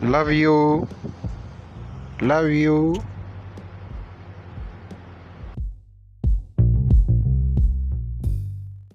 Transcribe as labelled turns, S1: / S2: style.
S1: Love you. Love you.